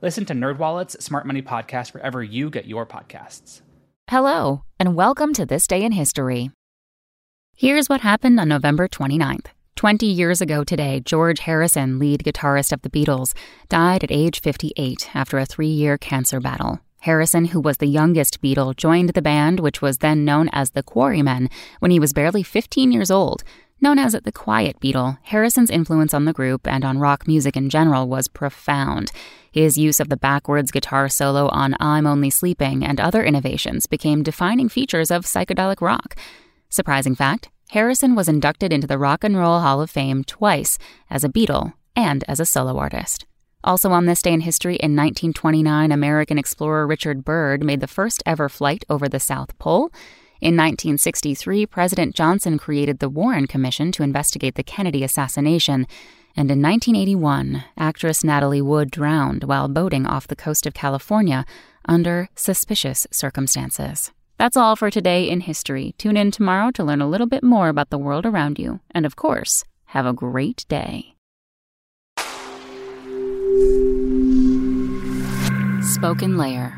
Listen to NerdWallet's Smart Money Podcast wherever you get your podcasts. Hello, and welcome to This Day in History. Here's what happened on November 29th. 20 years ago today, George Harrison, lead guitarist of the Beatles, died at age 58 after a three year cancer battle. Harrison, who was the youngest Beatle, joined the band, which was then known as the Quarrymen, when he was barely 15 years old. Known as the Quiet Beatle, Harrison's influence on the group and on rock music in general was profound. His use of the backwards guitar solo on I'm Only Sleeping and other innovations became defining features of psychedelic rock. Surprising fact Harrison was inducted into the Rock and Roll Hall of Fame twice as a Beatle and as a solo artist. Also on this day in history, in 1929, American explorer Richard Byrd made the first ever flight over the South Pole. In 1963, President Johnson created the Warren Commission to investigate the Kennedy assassination. And in 1981, actress Natalie Wood drowned while boating off the coast of California under suspicious circumstances. That's all for today in history. Tune in tomorrow to learn a little bit more about the world around you. And of course, have a great day. SpokenLayer.